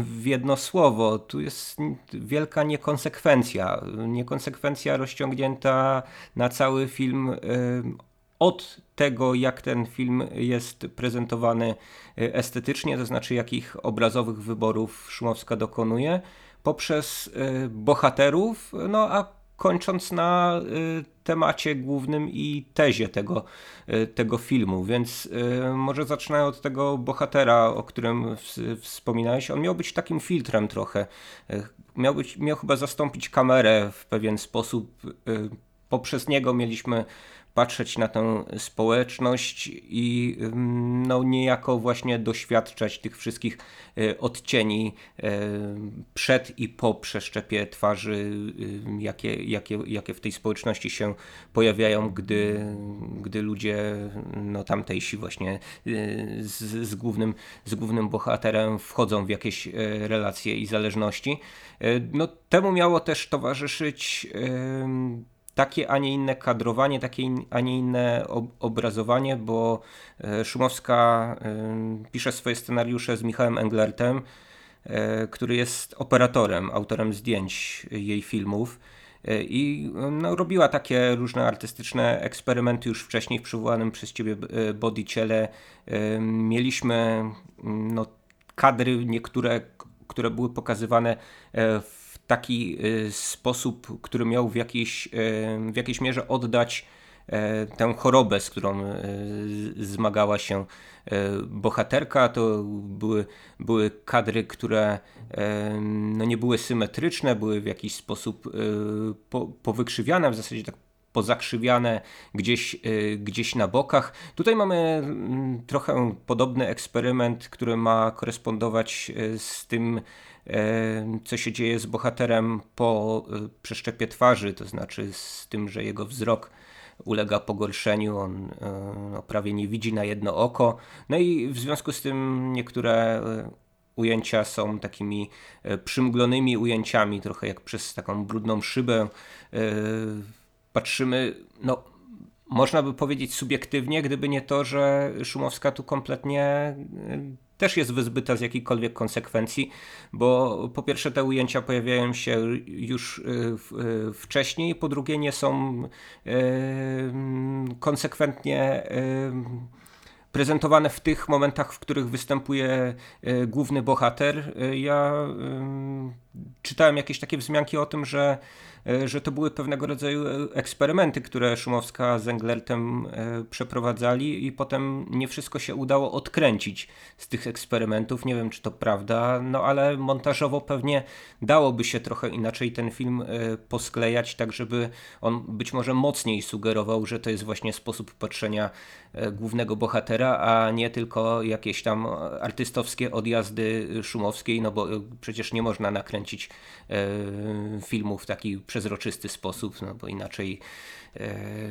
y, w jedno słowo. Tu jest wielka niekonsekwencja. Niekonsekwencja rozciągnięta na cały film od tego, jak ten film jest prezentowany estetycznie, to znaczy jakich obrazowych wyborów Szumowska dokonuje, poprzez bohaterów, no a kończąc na y, temacie głównym i tezie tego, y, tego filmu. Więc y, może zacznę od tego bohatera, o którym wspominałeś. On miał być takim filtrem trochę. Miał, być, miał chyba zastąpić kamerę w pewien sposób. Poprzez niego mieliśmy patrzeć na tę społeczność i no, niejako właśnie doświadczać tych wszystkich e, odcieni e, przed i po przeszczepie twarzy, jakie, jakie, jakie w tej społeczności się pojawiają, gdy, gdy ludzie no, tamtejsi właśnie z, z, głównym, z głównym bohaterem wchodzą w jakieś relacje i zależności. No, temu miało też towarzyszyć takie, a nie inne kadrowanie, takie, a nie inne obrazowanie, bo e, Szumowska e, pisze swoje scenariusze z Michałem Englertem, e, który jest operatorem, autorem zdjęć jej filmów. I no, robiła takie różne artystyczne eksperymenty już wcześniej w przywołanym przez ciebie body ciele. Mieliśmy no, kadry niektóre, które były pokazywane w taki y, sposób, który miał w jakiejś, y, w jakiejś mierze oddać y, tę chorobę, z którą zmagała się bohaterka. To były, były kadry, które no nie były symetryczne, były w jakiś sposób powykrzywiane, w zasadzie tak pozakrzywiane gdzieś, gdzieś na bokach. Tutaj mamy mm, trochę podobny eksperyment, który ma korespondować z tym co się dzieje z bohaterem po e, przeszczepie twarzy, to znaczy z tym, że jego wzrok ulega pogorszeniu, on e, no, prawie nie widzi na jedno oko. No i w związku z tym niektóre e, ujęcia są takimi przymglonymi ujęciami, trochę jak przez taką brudną szybę. Patrzymy, no można by powiedzieć subiektywnie, gdyby nie to, że Szumowska tu kompletnie też jest wyzbyta z jakichkolwiek konsekwencji, bo po pierwsze te ujęcia pojawiają się już y, y, wcześniej, po drugie nie są y, konsekwentnie prezentowane w tych momentach, w których występuje główny bohater. Ja czytałem jakieś takie wzmianki o tym, że E, że to były pewnego rodzaju e, eksperymenty, które Szumowska z Englertem e, przeprowadzali i potem nie wszystko się udało odkręcić z tych eksperymentów. Nie wiem, czy to prawda, no ale montażowo pewnie dałoby się trochę inaczej ten film posklejać, tak żeby on być może mocniej sugerował, że to jest właśnie sposób patrzenia głównego bohatera, a nie tylko jakieś tam artystowskie odjazdy szumowskiej, no bo przecież nie można nakręcić filmów taki przezroczysty sposób, no bo inaczej, e,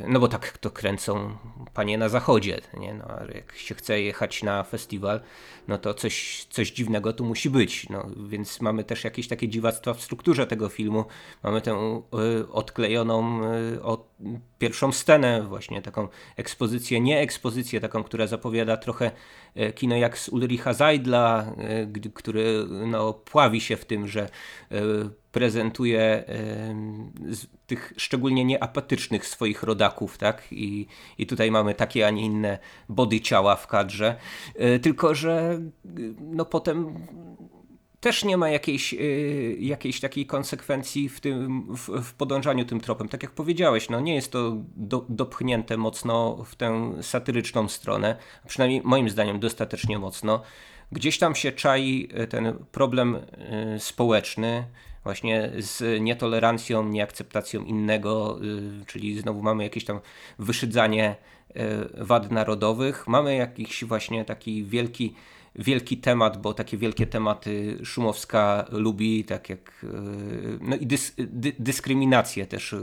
no bo tak to kręcą panie na zachodzie, nie? No, jak się chce jechać na festiwal, no to coś, coś dziwnego tu musi być, no, więc mamy też jakieś takie dziwactwa w strukturze tego filmu, mamy tę y, odklejoną y, od, pierwszą scenę, właśnie taką ekspozycję, nie ekspozycję, taką, która zapowiada trochę kino jak z Ulricha Zajdla, który no, pławi się w tym, że prezentuje tych szczególnie nieapatycznych swoich rodaków, tak? I, I tutaj mamy takie, a nie inne body ciała w kadrze. Tylko, że no potem też nie ma jakiejś, yy, jakiejś takiej konsekwencji w, tym, w, w, podążaniu tym tropem. Tak jak powiedziałeś, no nie jest to do, dopchnięte mocno w tę satyryczną stronę, przynajmniej moim zdaniem dostatecznie mocno. Gdzieś tam się czai y, ten problem yy, społeczny, właśnie z nietolerancją, nieakceptacją innego, yy, czyli znowu mamy jakieś tam wyszydzanie wad narodowych. Mamy jakiś właśnie taki wielki wielki temat, bo takie wielkie tematy Szumowska lubi, tak jak e, no i dys, dy, dyskryminację też e,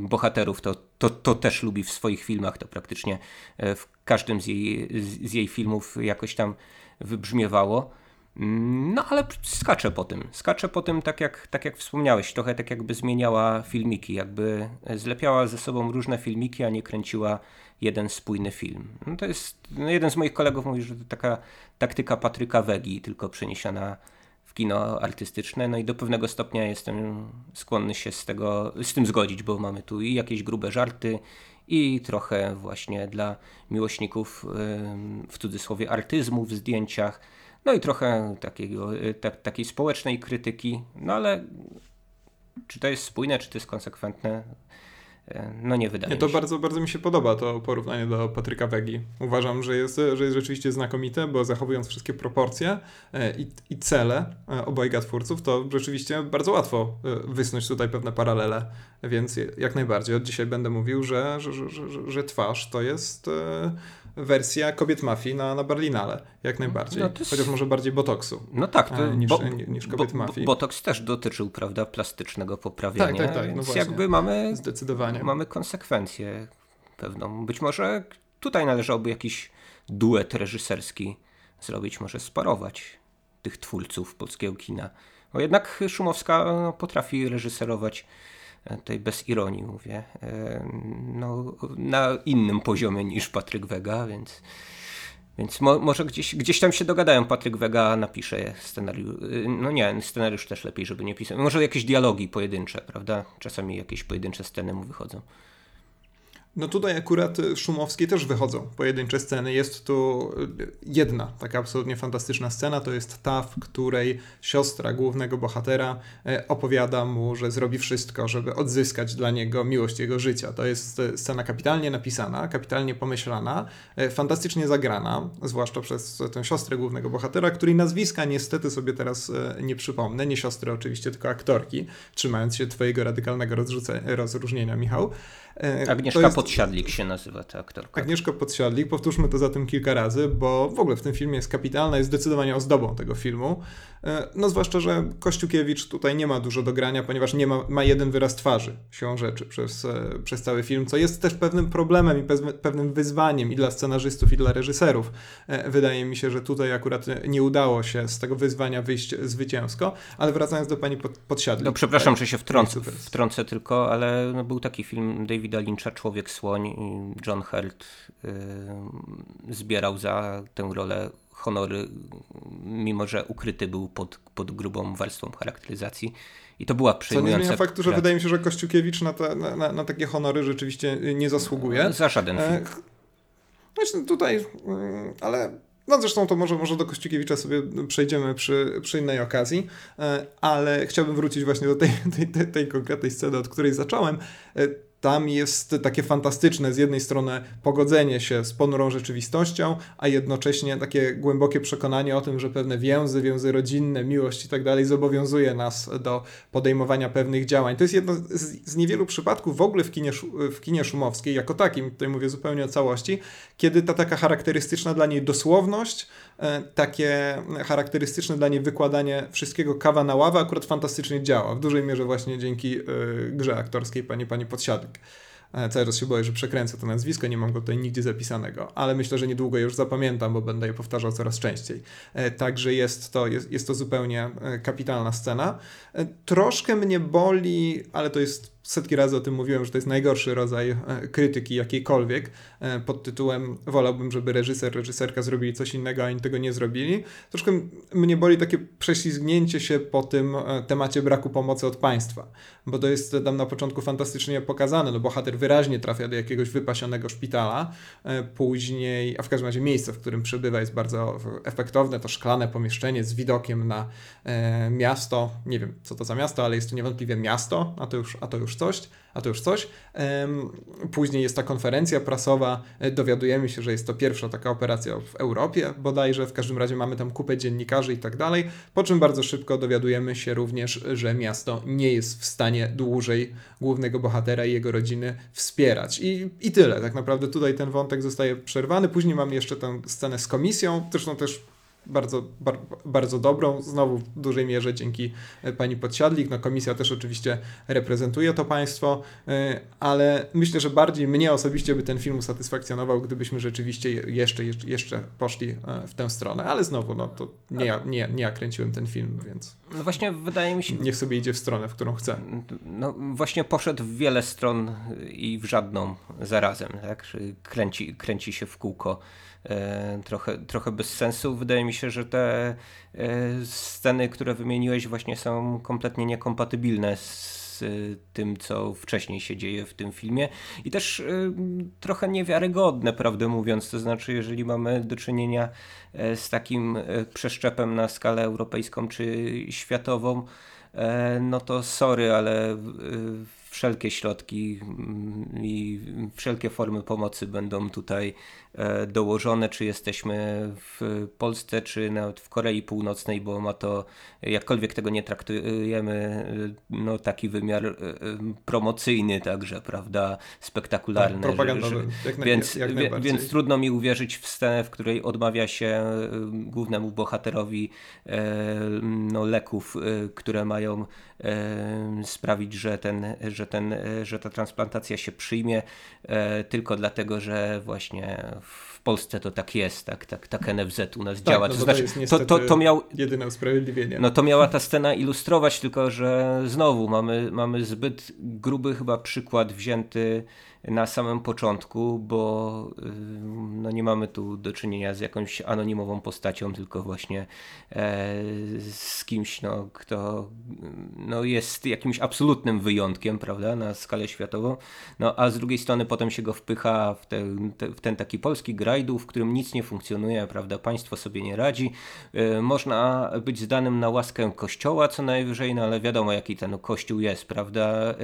bohaterów, to, to, to też lubi w swoich filmach, to praktycznie e, w każdym z jej, z jej filmów jakoś tam wybrzmiewało. No ale skacze po tym. Skacze po tym, tak jak, tak jak wspomniałeś, trochę tak jakby zmieniała filmiki, jakby zlepiała ze sobą różne filmiki, a nie kręciła jeden spójny film. No to jest, no jeden z moich kolegów mówi, że to taka taktyka Patryka Wegi, tylko przeniesiona w kino artystyczne, no i do pewnego stopnia jestem skłonny się z, tego, z tym zgodzić, bo mamy tu i jakieś grube żarty, i trochę właśnie dla miłośników w cudzysłowie artyzmu w zdjęciach, no i trochę takiego, takiej społecznej krytyki, no ale czy to jest spójne, czy to jest konsekwentne, E, no nie wydaje nie, to mi się. Bardzo, bardzo mi się podoba to porównanie do Patryka Wegi. Uważam, że jest, że jest rzeczywiście znakomite, bo zachowując wszystkie proporcje e, i, i cele e, obojga twórców, to rzeczywiście bardzo łatwo wysnuć tutaj pewne paralele, więc jak najbardziej od dzisiaj będę mówił, że, że, że, że, że twarz to jest wersja kobiet mafii na, na Berlinale, jak najbardziej. No jest... Chociaż może bardziej botoksu. No tak, to, niż, bo, niż kobiet bo, mafii. Botoks też dotyczył, prawda, plastycznego poprawiania. Tak, tak, tak. No więc jakby mamy, Zdecydowanie. mamy konsekwencję pewną. Być może tutaj należałoby jakiś duet reżyserski zrobić, może sparować tych twórców polskiego kina. Bo jednak Szumowska no, potrafi reżyserować tutaj bez ironii mówię, no, na innym poziomie niż Patryk Wega, więc, więc mo, może gdzieś, gdzieś tam się dogadają. Patryk Wega napisze scenariusz, e, no nie, scenariusz też lepiej, żeby nie pisać. Może jakieś dialogi pojedyncze, prawda? Czasami jakieś pojedyncze sceny mu wychodzą. No tutaj akurat Szumowskiej też wychodzą pojedyncze sceny. Jest tu jedna taka absolutnie fantastyczna scena, to jest ta, w której siostra głównego bohatera e, opowiada mu, że zrobi wszystko, żeby odzyskać dla niego miłość jego życia. To jest e, scena kapitalnie napisana, kapitalnie pomyślana, e, fantastycznie zagrana, zwłaszcza przez tę siostrę głównego bohatera, której nazwiska niestety sobie teraz nie przypomnę, nie siostry oczywiście, tylko aktorki, trzymając się twojego radykalnego rozróżnienia, Michał. E, Agnieszka jest... Podsiadlik się nazywa ta aktorka. Agnieszka Podsiadlik, powtórzmy to za tym kilka razy, bo w ogóle w tym filmie jest kapitalna, jest zdecydowanie ozdobą tego filmu. E, no zwłaszcza, że Kościukiewicz tutaj nie ma dużo do grania, ponieważ nie ma, ma jeden wyraz twarzy, siłą rzeczy, przez, e, przez cały film, co jest też pewnym problemem i pewnym wyzwaniem i dla scenarzystów, i dla reżyserów. Wydaje mi się, że tutaj akurat nie udało się z tego wyzwania wyjść zwycięsko, ale wracając do pani Podsiadlik. No przepraszam, że się wtrącę, wtrącę tylko, ale no, był taki film David Davida Lyncha Człowiek Słoń i John Hurt y, zbierał za tę rolę honory, mimo że ukryty był pod, pod grubą warstwą charakteryzacji. I to była przejmująca... Co nie zmienia faktu, że wydaje mi się, że Kościukiewicz na, te, na, na, takie honory rzeczywiście nie zasługuje. Za żaden film. E, właśnie tutaj, mm, ale no zresztą to może, może do Kościukiewicza sobie przejdziemy przy, przy innej okazji, e, ale chciałbym wrócić właśnie do tej, tej, tej, tej konkretnej sceny, od której zacząłem. Tam jest takie fantastyczne z jednej strony pogodzenie się z ponurą rzeczywistością, a jednocześnie takie głębokie przekonanie o tym, że pewne więzy, więzy rodzinne, miłość i tak dalej zobowiązuje nas do podejmowania pewnych działań. To jest jedno z, z niewielu przypadków w ogóle w kinie, w kinie szumowskiej, jako takim, tutaj mówię zupełnie o całości, kiedy ta taka charakterystyczna dla niej dosłowność, takie charakterystyczne dla niej wykładanie wszystkiego kawa na ławę akurat fantastycznie działa. W dużej mierze właśnie dzięki e, grze aktorskiej pani, pani Podsiadek. E, cały czas się boję, że przekręcę to nazwisko, nie mam go tutaj nigdzie zapisanego, ale myślę, że niedługo już zapamiętam, bo będę je powtarzał coraz częściej. E, także jest to, jest, jest to zupełnie e, kapitalna scena. Troszkę mnie boli, ale to jest setki razy o tym mówiłem, że to jest najgorszy rodzaj e, krytyki jakiejkolwiek e, pod tytułem wolałbym, żeby reżyser, reżyserka zrobili coś innego, a oni tego nie zrobili. Troszkę mnie boli takie prześlizgnięcie się po tym e, temacie braku pomocy od państwa, bo to jest tam na początku fantastycznie pokazane, no bohater wyraźnie trafia do jakiegoś wypasionego szpitala, później, a w każdym razie miejsce, w którym przebywa jest bardzo efektowne, to szklane pomieszczenie z widokiem na miasto, nie wiem co to za miasto, ale jest to niewątpliwie miasto, a to już, a to już coś, a to już coś. Później jest ta konferencja prasowa, e, dowiadujemy się, że jest to pierwsza taka operacja w Europie bodajże, w każdym razie mamy tam kupę dziennikarzy i tak dalej, po czym bardzo szybko dowiadujemy się również, że miasto nie jest w stanie dłużej głównego bohatera i jego rodziny wspierać. I, i tyle, tak naprawdę tutaj ten wątek zostaje przerwany. Później mamy jeszcze tę scenę z komisją, zresztą też bardzo, bar, bardzo dobrą, znowu w dużej mierze dzięki e, pani Podsiadlik. No, komisja też oczywiście reprezentuje to państwo, e, ale myślę, że bardziej mnie osobiście by ten film usatysfakcjonował, gdybyśmy rzeczywiście jeszcze, jeszcze poszli e, w tę stronę, ale znowu, no to nie ja, nie, nie ja kręciłem ten film, więc... No właśnie wydaje mi się... Niech sobie idzie w stronę, w którą chce. No właśnie poszedł w wiele stron i w żadną zarazem, tak? Kręci, kręci się w kółko. E, trochę, trochę bez sensu. Wydaje mi się, że te e, sceny, które wymieniłeś, właśnie są kompletnie niekompatybilne z tym, co wcześniej się dzieje w tym filmie i też e, trochę niewiarygodne, prawdę mówiąc. To znaczy, jeżeli mamy do czynienia z takim przeszczepem na skalę europejską czy światową, no to sorry, ale wszelkie środki mm, i wszelkie formy pomocy będą tutaj e, dołożone, czy jesteśmy w Polsce, czy nawet w Korei Północnej, bo ma to, jakkolwiek tego nie traktujemy, e, no taki wymiar e, promocyjny także, prawda, spektakularny. Tak, propagandowy, jak więc, jak więc trudno mi uwierzyć w scenę, w której odmawia się głównemu bohaterowi no, leków, które mają sprawić, że ten, że, ten, że ta transplantacja się przyjmie e, tylko dlatego, że właśnie w Polsce to tak jest, tak, tak, tak NFZ u nas tak, działa. No to, znaczy, to, to, to, miał jedyne usprawiedliwienie. No to miała ta scena ilustrować, tylko że znowu mamy, mamy zbyt gruby chyba przykład wzięty na samym początku, bo y, no nie mamy tu do czynienia z jakąś anonimową postacią, tylko właśnie e, z kimś, no, kto no, jest jakimś absolutnym wyjątkiem, prawda, na skalę światową, no a z drugiej strony potem się go wpycha w ten, w ten taki polski grajdu, w którym nic nie funkcjonuje, prawda, państwo sobie nie radzi, e, można być zdanym na łaskę kościoła co najwyżej, no ale wiadomo jaki ten kościół jest, prawda, e,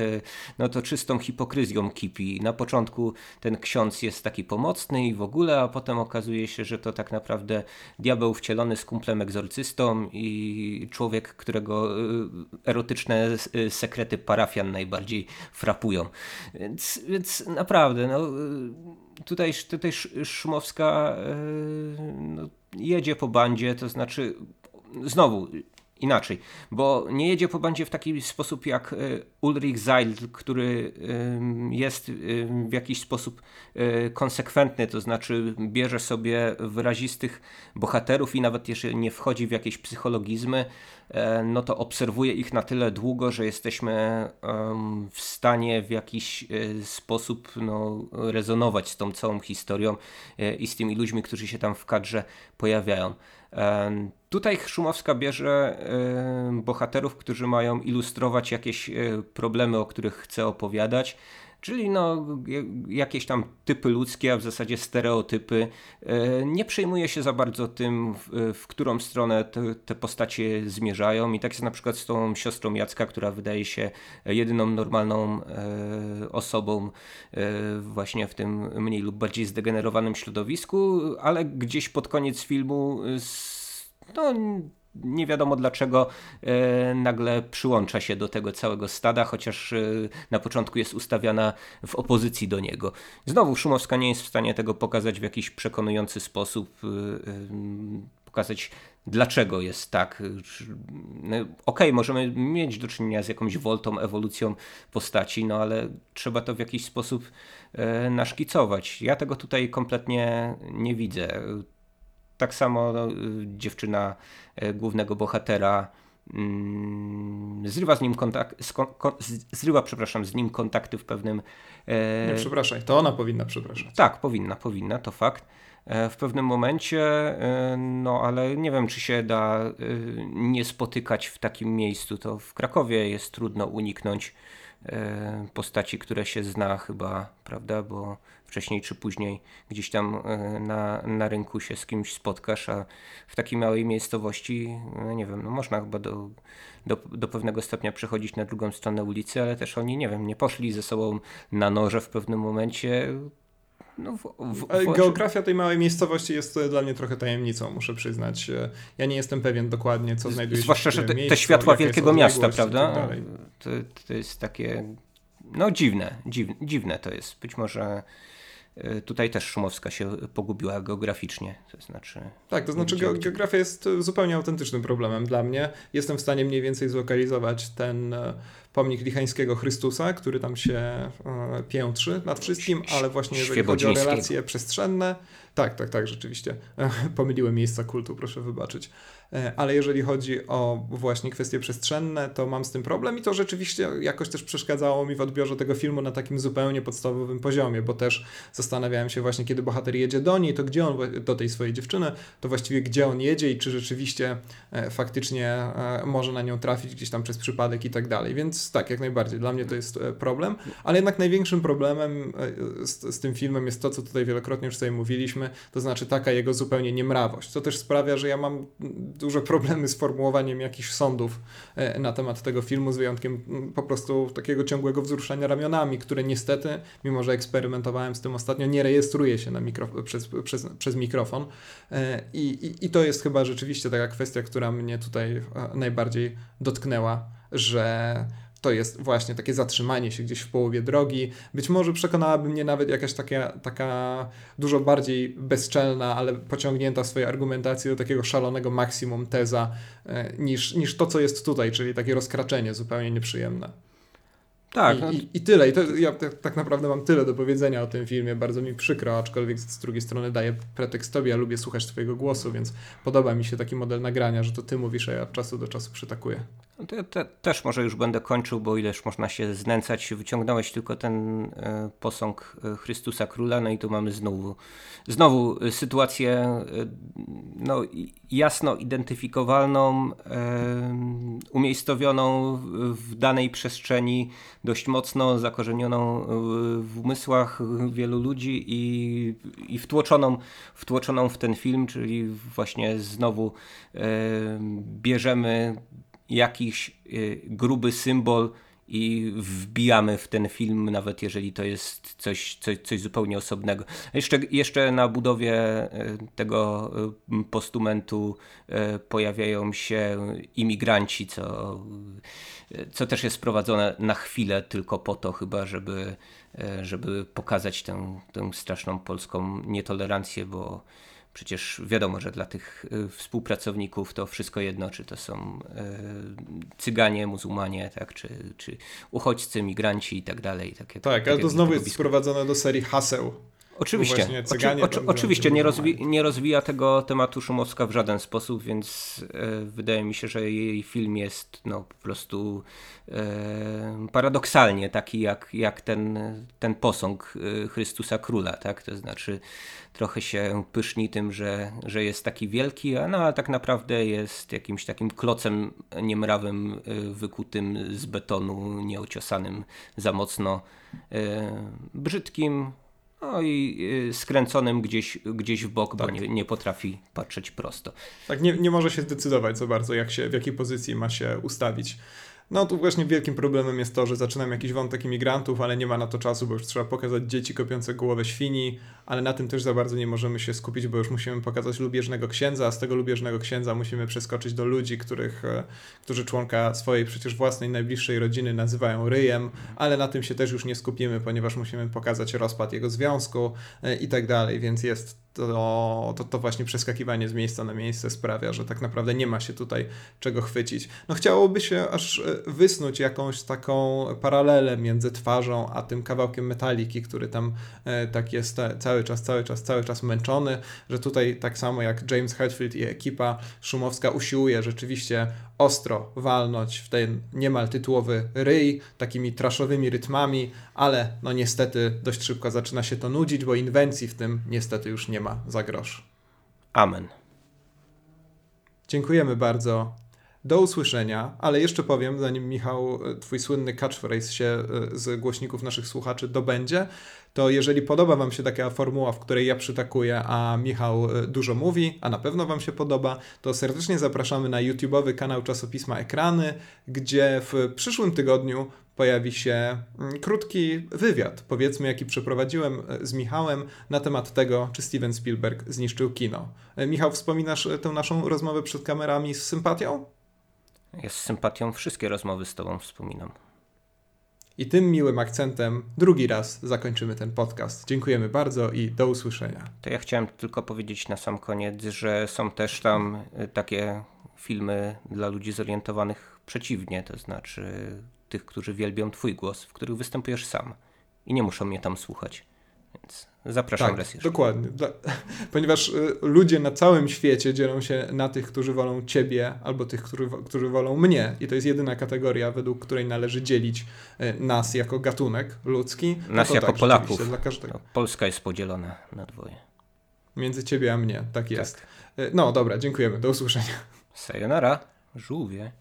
no to czystą hipokryzją kipi, na początku ten ksiądz jest taki pomocny i w ogóle, a potem okazuje się, że to tak naprawdę diabeł wcielony z kumplem egzorcystą i człowiek, którego y, erotyczne y, sekrety parafian najbardziej frapują. Więc, więc naprawdę, no, y, tutaj, tutaj Szumowska no, jedzie po bandzie, to znaczy znowu inaczej, bo nie jedzie po bandzie w taki sposób jak e, Ulrich Zeil, który jest w jakiś sposób e, konsekwentny, to znaczy bierze sobie wyrazistych bohaterów i nawet jeżeli nie wchodzi w jakieś psychologizmy, e, no to obserwuje ich na tyle długo, że jesteśmy w stanie w jakiś sposób no, rezonować z tą całą historią i z tymi ludźmi, którzy się tam w kadrze pojawiają. Tutaj Szumowska bierze bohaterów, którzy mają ilustrować jakieś e, problemy, o których chce opowiadać. Czyli no, jakieś tam typy ludzkie, a w zasadzie stereotypy. E, nie przejmuje się za bardzo tym, w, którą stronę te, te, postacie zmierzają. I tak jest na przykład z tą siostrą Jacka, która wydaje się jedyną normalną e, osobą e, właśnie w tym mniej lub bardziej zdegenerowanym środowisku, ale gdzieś pod koniec filmu no, nie wiadomo dlaczego e, nagle przyłącza się do tego całego stada, chociaż e, na początku jest ustawiana w opozycji do niego. Znowu Szumowska nie jest w stanie tego pokazać w jakiś przekonujący sposób, e, pokazać dlaczego jest tak. No, Okej, okay, możemy mieć do czynienia z jakąś woltą, ewolucją postaci, no ale trzeba to w jakiś sposób naszkicować. Ja tego tutaj kompletnie nie widzę tak samo no, dziewczyna e, głównego bohatera mm, zrywa z nim kontakt, zrywa, przepraszam, z nim kontakty w pewnym... E, nie, przepraszaj, to ona powinna przepraszać. Tak, powinna, powinna, to fakt. E, w pewnym momencie, e, no ale nie wiem, czy się da e, nie spotykać w takim miejscu. To w Krakowie jest trudno uniknąć postaci, które się zna chyba, prawda, bo wcześniej czy później gdzieś tam na, na rynku się z kimś spotkasz, a w takiej małej miejscowości, no nie wiem, no można chyba do, do, do pewnego stopnia przechodzić na drugą stronę ulicy, ale też oni, nie wiem, nie poszli ze sobą na noże w pewnym momencie, no, w, w, Geografia tej małej miejscowości jest dla mnie trochę tajemnicą, muszę przyznać. Ja nie jestem pewien dokładnie, co znajduje się Zwłaszcza, że te, miejscu, te światła wielkiego miasta, prawda? Tak to, to jest takie, no dziwne, dziwne, dziwne to jest. Być może E, tutaj też Szumowska się pogubiła geograficznie, to znaczy... Tak, to znaczy ge geografia jest zupełnie autentycznym problemem dla mnie. Jestem w stanie mniej więcej zlokalizować ten e, pomnik Lichańskiego Chrystusa, który tam się e, piętrzy nad wszystkim, ale właśnie jeżeli chodzi o relacje przestrzenne, tak, tak, tak, rzeczywiście. Pomyliłem miejsca kultu, proszę wybaczyć. E, ale jeżeli chodzi o właśnie kwestie przestrzenne, to mam z tym problem i to rzeczywiście jakoś też przeszkadzało mi w odbiorze tego filmu na takim zupełnie podstawowym poziomie, bo też zastanawiałem się właśnie, kiedy bohater jedzie do niej, to gdzie on, do tej swojej dziewczyny, to właściwie gdzie on jedzie i czy rzeczywiście e, faktycznie e, może na nią trafić gdzieś tam przez przypadek i tak dalej. Więc tak, jak najbardziej, dla mnie to jest problem, ale jednak największym problemem z, z tym filmem jest to, co tutaj wielokrotnie już sobie mówiliśmy, to znaczy taka jego zupełnie niemrawość, co też sprawia, że ja mam duże problemy z formułowaniem jakichś sądów e, na temat tego filmu, z wyjątkiem mm, po prostu takiego ciągłego wzruszania ramionami, które niestety, mimo że eksperymentowałem z tym ostatnio, nie rejestruje się na przez, przez, przez mikrofon. E, I, i, I to jest chyba rzeczywiście taka kwestia, która mnie tutaj e, najbardziej dotknęła, że to jest właśnie takie zatrzymanie się gdzieś w połowie drogi. Być może przekonałaby mnie nawet jakaś taka, taka dużo bardziej bezczelna, ale pociągnięta w swojej argumentacji do takiego szalonego maksimum teza e, niż, niż to, co jest tutaj, czyli takie rozkraczenie zupełnie nieprzyjemne. Tak. I, no. i, i tyle. I to, ja tak naprawdę mam tyle do powiedzenia o tym filmie. Bardzo mi przykro, aczkolwiek z drugiej strony daję pretekst tobie. Ja lubię słuchać twojego głosu, więc podoba mi się taki model nagrania, że to ty mówisz, a ja od czasu do czasu przytakuję. No to ja te, też może już będę kończył, bo ileż można się znęcać. Wyciągnąłeś tylko ten e, posąg e, Chrystusa Króla, no i tu mamy znowu, znowu e, sytuację no, jasno identyfikowalną, umiejscowioną w, danej przestrzeni, dość mocno zakorzenioną w umysłach wielu ludzi i, i wtłoczoną, wtłoczoną w ten film, czyli właśnie znowu bierzemy jakiś y, gruby symbol i wbijamy w ten film, nawet jeżeli to jest coś, coś, coś zupełnie osobnego. Jeszcze, jeszcze na budowie y, tego y, postumentu pojawiają się imigranci, co, co też jest prowadzone na chwilę tylko po to chyba, żeby, żeby pokazać tę, tę straszną polską nietolerancję, bo Przecież wiadomo, że dla tych y, współpracowników to wszystko jedno, czy to są y, cyganie, muzułmanie, tak, czy, czy uchodźcy, migranci i tak dalej. Takie, tak, ale to znowu jest sprowadzone do serii haseł. Oczywiście, oczy, oczy, oczywiście nie, rozwi nie, rozwija tego tematu Szumowska w żaden sposób, więc e, wydaje mi się, że jej film jest no, po prostu e, paradoksalnie taki jak, jak ten, ten posąg e, Chrystusa Króla, tak? To znaczy trochę się pyszni tym, że, że jest taki wielki, a, no, a tak naprawdę jest jakimś takim klocem niemrawym e, wykutym z betonu, nieociosanym za mocno, e, brzydkim, no i y, skręconym gdzieś, gdzieś w bok, tak. bo nie, nie potrafi patrzeć prosto. Tak, nie, nie może się zdecydować za bardzo, jak się, w jakiej pozycji ma się ustawić. No tu właśnie wielkim problemem jest to, że zaczynam jakiś wątek imigrantów, ale nie ma na to czasu, bo już trzeba pokazać dzieci kopiące głowę świni, ale na tym też za bardzo nie możemy się skupić, bo już musimy pokazać lubieżnego księdza, a z tego lubieżnego księdza musimy przeskoczyć do ludzi, których, e, którzy członka swojej przecież własnej najbliższej rodziny nazywają ryjem, ale na tym się też już nie skupimy, ponieważ musimy pokazać rozpad jego związku e, i tak dalej, więc jest to, to, to właśnie przeskakiwanie z miejsca na miejsce sprawia, że tak naprawdę nie ma się tutaj czego chwycić. No chciałoby się aż e, wysnuć jakąś taką paralelę między twarzą a tym kawałkiem metaliki, który tam e, tak jest cały czas, cały czas, cały czas męczony, że tutaj tak samo jak James Hetfield i ekipa szumowska usiłuje rzeczywiście ostro walnąć w ten niemal tytułowy ryj, takimi traszowymi rytmami, ale no niestety dość szybko zaczyna się to nudzić, bo inwencji w tym niestety już nie ma za grosz. Amen. Dziękujemy bardzo. Do usłyszenia, ale jeszcze powiem, zanim Michał, twój słynny catchphrase się e, z głośników naszych słuchaczy dobędzie, to jeżeli podoba Wam się taka formuła, w której ja przytakuję, a Michał e, dużo mówi, a na pewno Wam się podoba, to serdecznie zapraszamy na YouTube'owy kanał czasopisma Ekrany, gdzie w przyszłym tygodniu pojawi się mm, krótki wywiad, powiedzmy, jaki przeprowadziłem e, z Michałem na temat tego, czy Steven Spielberg zniszczył kino. E, Michał, wspominasz tę naszą rozmowę przed kamerami z sympatią? Ja z sympatią wszystkie rozmowy z Tobą wspominam. I tym miłym akcentem drugi raz zakończymy ten podcast. Dziękujemy bardzo i do usłyszenia. To ja chciałem tylko powiedzieć na sam koniec, że są też tam y, takie filmy dla ludzi zorientowanych przeciwnie, to znaczy tych, którzy wielbią Twój głos, w których występujesz sam i nie muszą mnie tam słuchać. Więc zapraszam tak, raz jeszcze. Dokładnie. Dla, [LAUGHS] ponieważ y, ludzie na całym świecie dzielą się na tych, którzy wolą ciebie, albo tych, którzy, którzy wolą mnie. I to jest jedyna kategoria, według której należy dzielić y, nas jako gatunek ludzki. No nas no jako tak, Polaków. Dla każdego. No, Polska jest podzielona na dwoje. Między ciebie a mnie, tak jest. Tak. Y, no dobra, dziękujemy. Do usłyszenia. Sayonara, żółwie.